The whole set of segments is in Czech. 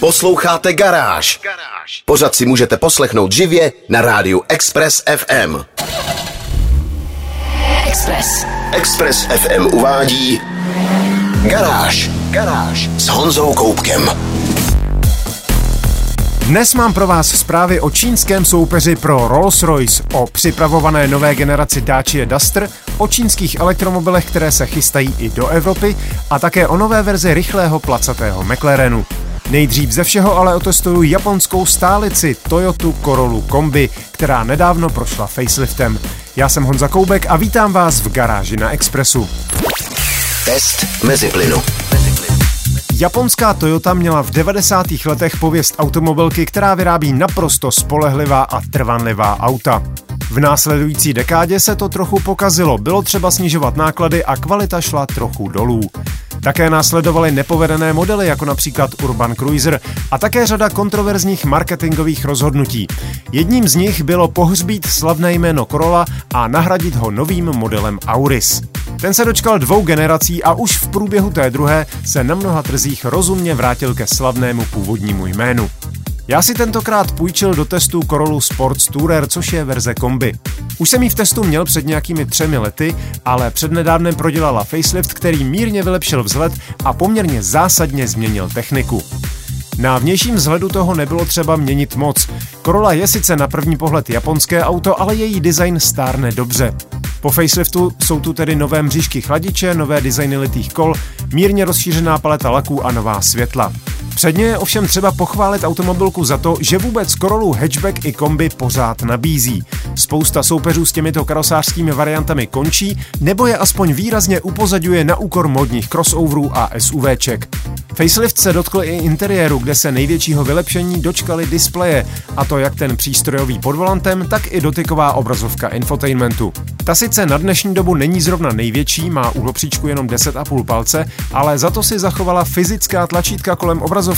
Posloucháte Garáž. Pořád si můžete poslechnout živě na rádiu Express FM. Express. Express FM uvádí Garáž. Garáž s Honzou Koupkem. Dnes mám pro vás zprávy o čínském soupeři pro Rolls-Royce, o připravované nové generaci Dacia Duster, o čínských elektromobilech, které se chystají i do Evropy a také o nové verzi rychlého placatého McLarenu. Nejdřív ze všeho ale otestuju japonskou stálici Toyota Corolla Kombi, která nedávno prošla faceliftem. Já jsem Honza Koubek a vítám vás v garáži na Expressu. Test mezi plynu. Japonská Toyota měla v 90. letech pověst automobilky, která vyrábí naprosto spolehlivá a trvanlivá auta. V následující dekádě se to trochu pokazilo, bylo třeba snižovat náklady a kvalita šla trochu dolů. Také následovaly nepovedené modely, jako například Urban Cruiser a také řada kontroverzních marketingových rozhodnutí. Jedním z nich bylo pohřbít slavné jméno Corolla a nahradit ho novým modelem Auris. Ten se dočkal dvou generací a už v průběhu té druhé se na mnoha trzích rozumně vrátil ke slavnému původnímu jménu. Já si tentokrát půjčil do testu Corolla Sports Tourer, což je verze kombi. Už jsem ji v testu měl před nějakými třemi lety, ale přednedávnem prodělala facelift, který mírně vylepšil vzhled a poměrně zásadně změnil techniku. Na vnějším vzhledu toho nebylo třeba měnit moc. Corolla je sice na první pohled japonské auto, ale její design stárne dobře. Po faceliftu jsou tu tedy nové mřížky chladiče, nové designy litých kol, mírně rozšířená paleta laků a nová světla. Předně je ovšem třeba pochválit automobilku za to, že vůbec Corollu hatchback i kombi pořád nabízí. Spousta soupeřů s těmito karosářskými variantami končí, nebo je aspoň výrazně upozadňuje na úkor modních crossoverů a SUVček. Facelift se dotkl i interiéru, kde se největšího vylepšení dočkali displeje, a to jak ten přístrojový pod volantem, tak i dotyková obrazovka infotainmentu. Ta sice na dnešní dobu není zrovna největší, má uhlopříčku jenom 10,5 palce, ale za to si zachovala fyzická tlačítka kolem obrazovky,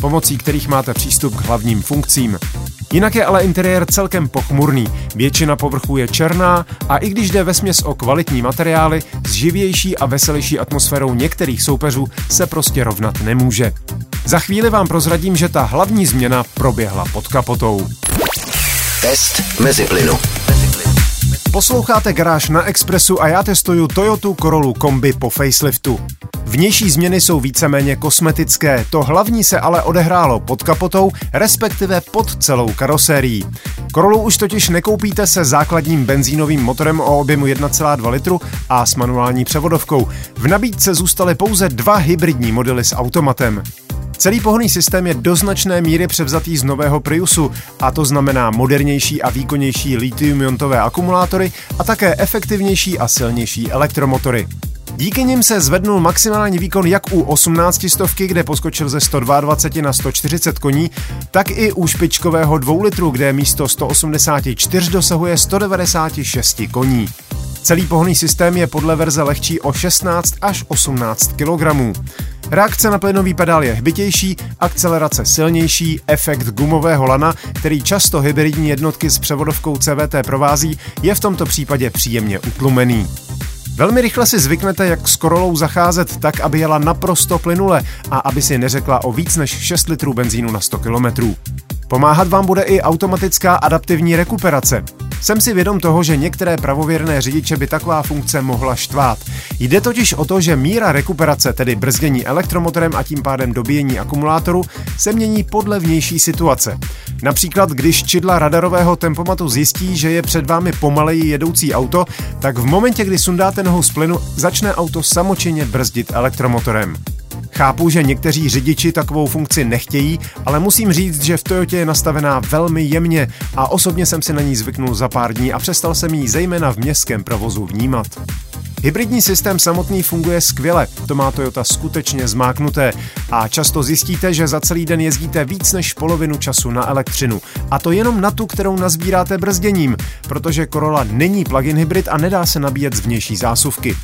pomocí kterých máte přístup k hlavním funkcím. Jinak je ale interiér celkem pochmurný, většina povrchu je černá a i když jde vesměs o kvalitní materiály, s živější a veselější atmosférou některých soupeřů se prostě rovnat nemůže. Za chvíli vám prozradím, že ta hlavní změna proběhla pod kapotou. Test mezi plynu. Posloucháte Garáž na Expressu a já testuju Toyota Corolla Kombi po faceliftu. Vnější změny jsou víceméně kosmetické, to hlavní se ale odehrálo pod kapotou, respektive pod celou karosérií. Corollu už totiž nekoupíte se základním benzínovým motorem o objemu 1,2 litru a s manuální převodovkou. V nabídce zůstaly pouze dva hybridní modely s automatem. Celý pohonný systém je do značné míry převzatý z nového Priusu a to znamená modernější a výkonnější lithium-iontové akumulátory a také efektivnější a silnější elektromotory. Díky nim se zvednul maximální výkon jak u 18 stovky, kde poskočil ze 122 na 140 koní, tak i u špičkového 2 litru, kde místo 184 dosahuje 196 koní. Celý pohonný systém je podle verze lehčí o 16 až 18 kg. Reakce na plynový pedál je hbitější, akcelerace silnější, efekt gumového lana, který často hybridní jednotky s převodovkou CVT provází, je v tomto případě příjemně utlumený. Velmi rychle si zvyknete, jak s Korolou zacházet tak, aby jela naprosto plynule a aby si neřekla o víc než 6 litrů benzínu na 100 kilometrů. Pomáhat vám bude i automatická adaptivní rekuperace. Jsem si vědom toho, že některé pravověrné řidiče by taková funkce mohla štvát. Jde totiž o to, že míra rekuperace, tedy brzdění elektromotorem a tím pádem dobíjení akumulátoru, se mění podle vnější situace. Například, když čidla radarového tempomatu zjistí, že je před vámi pomaleji jedoucí auto, tak v momentě, kdy sundáte nohu z plynu, začne auto samočinně brzdit elektromotorem. Chápu, že někteří řidiči takovou funkci nechtějí, ale musím říct, že v Toyotě je nastavená velmi jemně a osobně jsem si na ní zvyknul za pár dní a přestal jsem ji zejména v městském provozu vnímat. Hybridní systém samotný funguje skvěle, to má Toyota skutečně zmáknuté a často zjistíte, že za celý den jezdíte víc než polovinu času na elektřinu. A to jenom na tu, kterou nazbíráte brzděním, protože Corolla není plug-in hybrid a nedá se nabíjet z vnější zásuvky.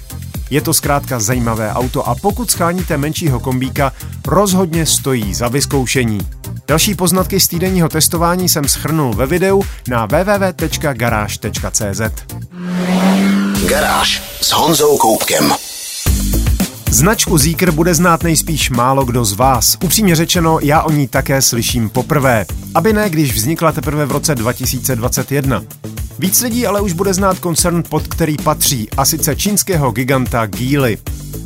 Je to zkrátka zajímavé auto a pokud scháníte menšího kombíka, rozhodně stojí za vyzkoušení. Další poznatky z týdenního testování jsem schrnul ve videu na www.garage.cz. Garáž s Honzou Koupkem. Značku Zeekr bude znát nejspíš málo kdo z vás. Upřímně řečeno, já o ní také slyším poprvé. Aby ne, když vznikla teprve v roce 2021. Víc lidí ale už bude znát koncern, pod který patří, a sice čínského giganta Geely.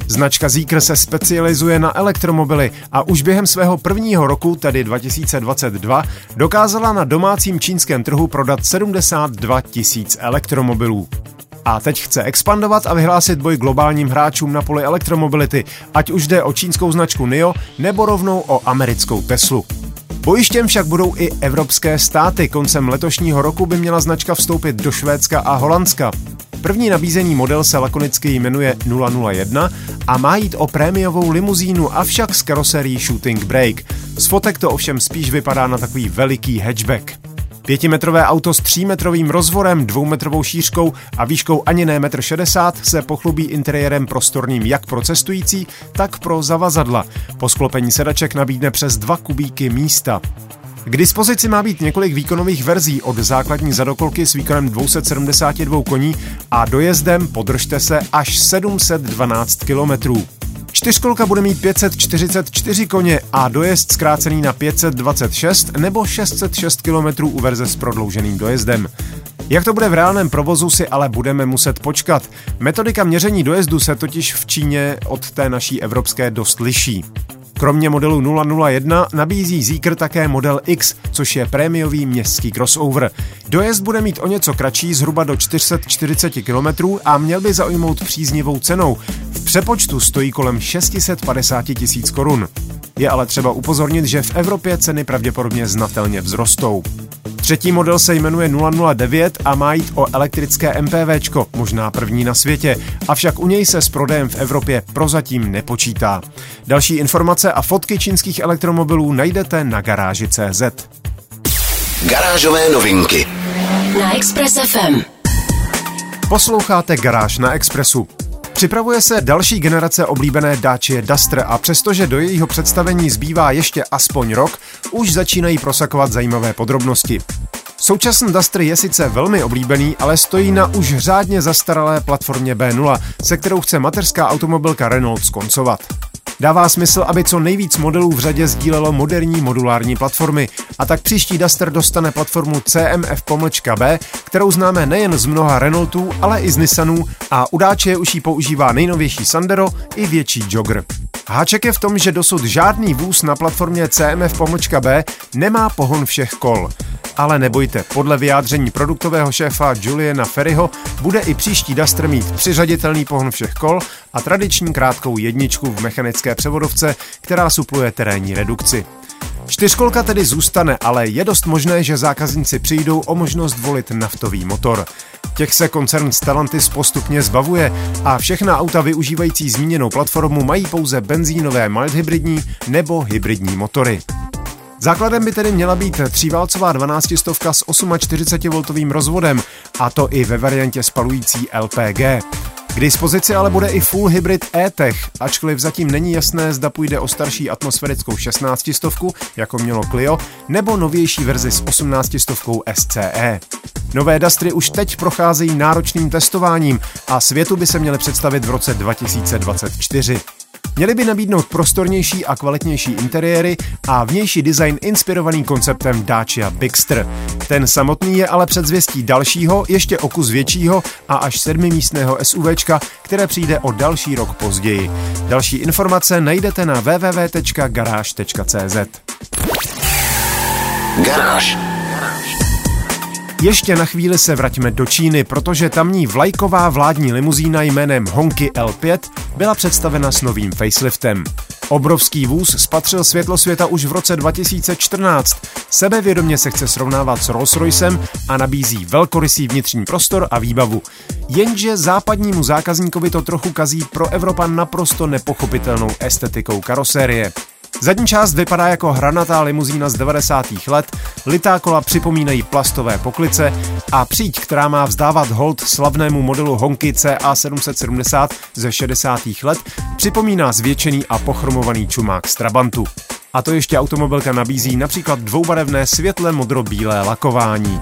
Značka Zeekr se specializuje na elektromobily a už během svého prvního roku, tedy 2022, dokázala na domácím čínském trhu prodat 72 tisíc elektromobilů. A teď chce expandovat a vyhlásit boj globálním hráčům na poli elektromobility, ať už jde o čínskou značku NIO nebo rovnou o americkou Teslu. Bojištěm však budou i evropské státy. Koncem letošního roku by měla značka vstoupit do Švédska a Holandska. První nabízený model se lakonicky jmenuje 001 a má jít o prémiovou limuzínu, avšak s karoserií Shooting Brake. Z fotek to ovšem spíš vypadá na takový veliký hatchback. Pětimetrové auto s třímetrovým rozvorem, dvoumetrovou šířkou a výškou ani ne 1,60 m se pochlubí interiérem prostorným jak pro cestující, tak pro zavazadla. Po sklopení sedaček nabídne přes 2 kubíky místa. K dispozici má být několik výkonových verzí od základní zadokolky s výkonem 272 koní a dojezdem, podržte se, až 712 kilometrů. Čtyřkolka bude mít 544 koně a dojezd zkrácený na 526 nebo 606 km u verze s prodlouženým dojezdem. Jak to bude v reálném provozu si ale budeme muset počkat. Metodika měření dojezdu se totiž v Číně od té naší evropské dost liší. Kromě modelu 001 nabízí Zeekr také model X, což je prémiový městský crossover. Dojezd bude mít o něco kratší, zhruba do 440 km a měl by zaujmout příznivou cenou. V přepočtu stojí kolem 650 tisíc korun. Je ale třeba upozornit, že v Evropě ceny pravděpodobně znatelně vzrostou. Třetí model se jmenuje 009 a má jít o elektrické MPVčko, možná první na světě, avšak u něj se s prodejem v Evropě prozatím nepočítá. Další informace a fotky čínských elektromobilů najdete na garáži CZ. Garážové novinky na Express FM. Posloucháte Garáž na Expressu. Připravuje se další generace oblíbené Dacia Duster a přestože do jejího představení zbývá ještě aspoň rok, už začínají prosakovat zajímavé podrobnosti. Současný Duster je sice velmi oblíbený, ale stojí na už řádně zastaralé platformě B0, se kterou chce mateřská automobilka Renault skoncovat. Dává smysl, aby co nejvíc modelů v řadě sdílelo moderní modulární platformy a tak příští Duster dostane platformu CMF-B, kterou známe nejen z mnoha Renaultů, ale i z Nissanů a u Dacia už ji používá nejnovější Sandero i větší Jogger. Háček je v tom, že dosud žádný vůz na platformě CMF-B nemá pohon všech kol. Ale nebojte, podle vyjádření produktového šéfa Juliana Ferryho bude i příští Duster mít přiřaditelný pohon všech kol a tradiční krátkou jedničku v mechanické převodovce, která supluje terénní redukci. Čtyřkolka tedy zůstane, ale je dost možné, že zákazníci přijdou o možnost volit naftový motor. Těch se koncern Stellantis postupně zbavuje a všechna auta využívající zmíněnou platformu mají pouze benzínové mild hybridní nebo hybridní motory. Základem by tedy měla být tříválcová 12 stovka s 48V rozvodem, a to i ve variantě spalující LPG. K dispozici ale bude i full hybrid e-tech, ačkoliv zatím není jasné, zda půjde o starší atmosférickou 16 stovku, jako mělo Clio, nebo novější verzi s 18 stovkou SCE. Nové Dastry už teď procházejí náročným testováním a světu by se měly představit v roce 2024. Měli by nabídnout prostornější a kvalitnější interiéry a vnější design inspirovaný konceptem Dacia Bigster. Ten samotný je ale předzvěstí dalšího, ještě o kus většího a až sedmimístného SUVčka, které přijde o další rok později. Další informace najdete na www.garage.cz. Garáž. Ještě na chvíli se vraťme do Číny, protože tamní vlajková vládní limuzína jménem Honky L5 byla představena s novým faceliftem. Obrovský vůz spatřil světlo světa už v roce 2014. Sebevědomě se chce srovnávat s Rolls-Roycem a nabízí velkorysý vnitřní prostor a výbavu. Jenže západnímu zákazníkovi to trochu kazí pro Evropa naprosto nepochopitelnou estetikou karosérie. Zadní část vypadá jako hranatá limuzína z 90. let, litá kola připomínají plastové poklice a příď, která má vzdávat hold slavnému modelu Honky CA770 ze 60. let, připomíná zvětšený a pochromovaný čumák z Trabantu. A to ještě automobilka nabízí například dvoubarevné světle modro-bílé lakování.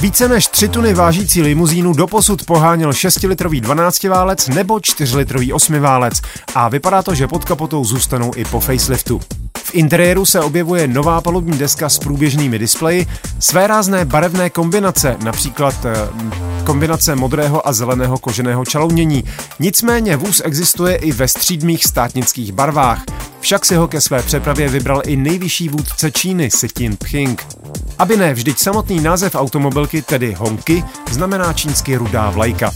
Více než 3 tuny vážící limuzínu doposud poháněl 6-litrový 12-válec nebo 4-litrový 8-válec a vypadá to, že pod kapotou zůstanou i po faceliftu. V interiéru se objevuje nová palubní deska s průběžnými displeji, své rázné barevné kombinace, například eh, kombinace modrého a zeleného koženého čalounění. Nicméně vůz existuje i ve střídmých státnických barvách. Však si ho ke své přepravě vybral i nejvyšší vůdce Číny Si Jinping. Aby ne, vždyť samotný název automobilky, tedy Honky, znamená čínsky rudá vlajka.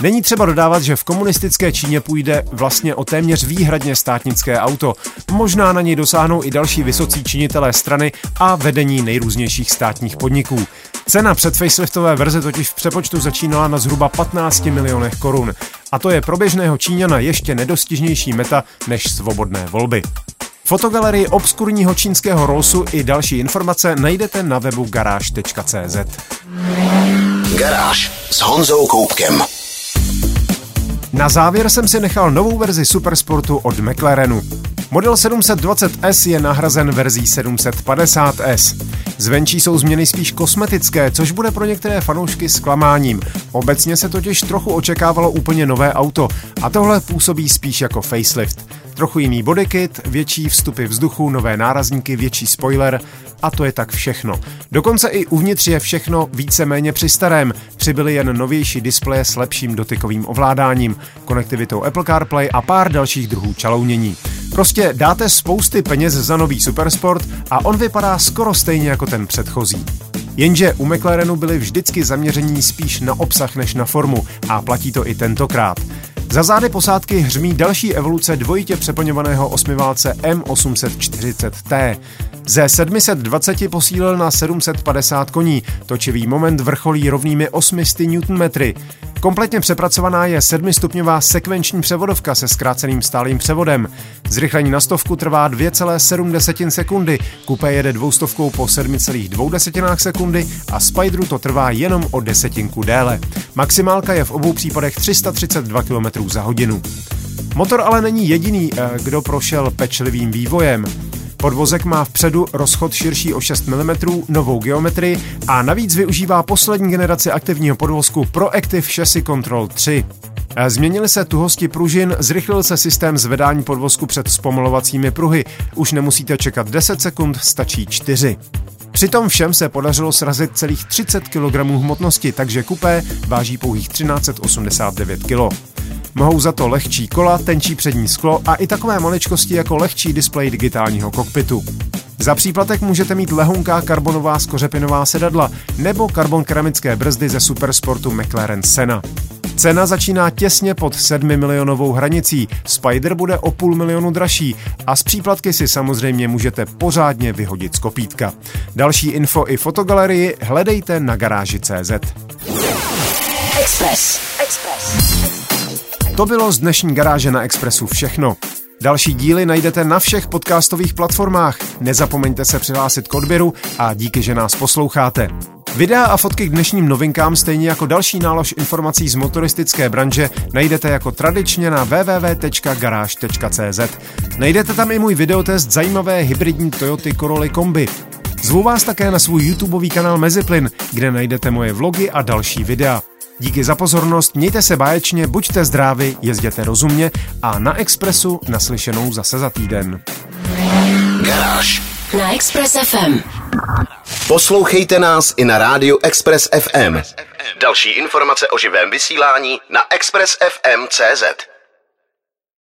Není třeba dodávat, že v komunistické Číně půjde vlastně o téměř výhradně státnické auto. Možná na něj dosáhnou i další vysocí činitelé strany a vedení nejrůznějších státních podniků. Cena před faceliftové verze totiž v přepočtu začínala na zhruba 15 milionech korun. A to je pro běžného Číňana ještě nedostižnější meta než svobodné volby. Fotogalerii obskurního čínského Rollsu i další informace najdete na webu garáž.cz. Garáž s Honzou Koupkem. Na závěr jsem si nechal novou verzi Supersportu od McLarenu. Model 720S je nahrazen verzí 750S. Zvenčí jsou změny spíš kosmetické, což bude pro některé fanoušky zklamáním. Obecně se totiž trochu očekávalo úplně nové auto a tohle působí spíš jako facelift. Trochu jiný bodykit, větší vstupy vzduchu, nové nárazníky, větší spoiler a to je tak všechno. Dokonce i uvnitř je všechno víceméně při starém. Přibyly jen novější displeje s lepším dotykovým ovládáním, konektivitou Apple CarPlay a pár dalších druhů čalounění. Prostě dáte spousty peněz za nový Supersport a on vypadá skoro stejně jako ten předchozí. Jenže u McLarenu byli vždycky zaměření spíš na obsah než na formu a platí to i tentokrát. Za zády posádky hřmí další evoluce dvojitě přeplňovaného osmiválce M840T. Ze 720 posílil na 750 koní, točivý moment vrcholí rovnými 800 Nm. Kompletně přepracovaná je sedmistupňová sekvenční převodovka se zkráceným stálým převodem. Zrychlení na stovku trvá 2,7 sekundy, kupé jede dvoustovkou po 7,2 sekundy a Spideru to trvá jenom o desetinku déle. Maximálka je v obou případech 332 km za hodinu. Motor ale není jediný, eh, kdo prošel pečlivým vývojem. Podvozek má vpředu rozchod širší o 6 mm, novou geometrii a navíc využívá poslední generaci aktivního podvozku ProActive Chassis Control 3. Změnily se tuhosti pružin, zrychlil se systém zvedání podvozku před zpomalovacími pruhy. Už nemusíte čekat 10 sekund, stačí 4. Přitom všem se podařilo srazit celých 30 kg hmotnosti, takže kupé váží pouhých 1389 kg. Mohou za to lehčí kola, tenčí přední sklo a i takové maličkosti jako lehčí displej digitálního kokpitu. Za příplatek můžete mít lehonká karbonová skořepinová sedadla nebo karbon keramické brzdy ze supersportu McLaren Sena. Cena začíná těsně pod 7 milionovou hranicí, Spider bude o půl milionu dražší a z příplatky si samozřejmě můžete pořádně vyhodit z kopítka. Další info i fotogalerii hledejte na garáži.cz. Express. Express. To bylo z dnešní garáže na Expressu všechno. Další díly najdete na všech podcastových platformách. Nezapomeňte se přihlásit k odběru a díky, že nás posloucháte. Videa a fotky k dnešním novinkám, stejně jako další nálož informací z motoristické branže, najdete jako tradičně na www.garage.cz. Najdete tam i můj videotest zajímavé hybridní Toyota Corolla Kombi. Zvu vás také na svůj YouTubeový kanál Meziplyn, kde najdete moje vlogy a další videa. Díky za pozornost, mějte se báječně, buďte zdraví, jezděte rozumně a na Expressu naslyšenou zase za týden. Garáž. Na Express FM. Poslouchejte nás i na rádiu Express FM. Další informace o živém vysílání na expressfm.cz.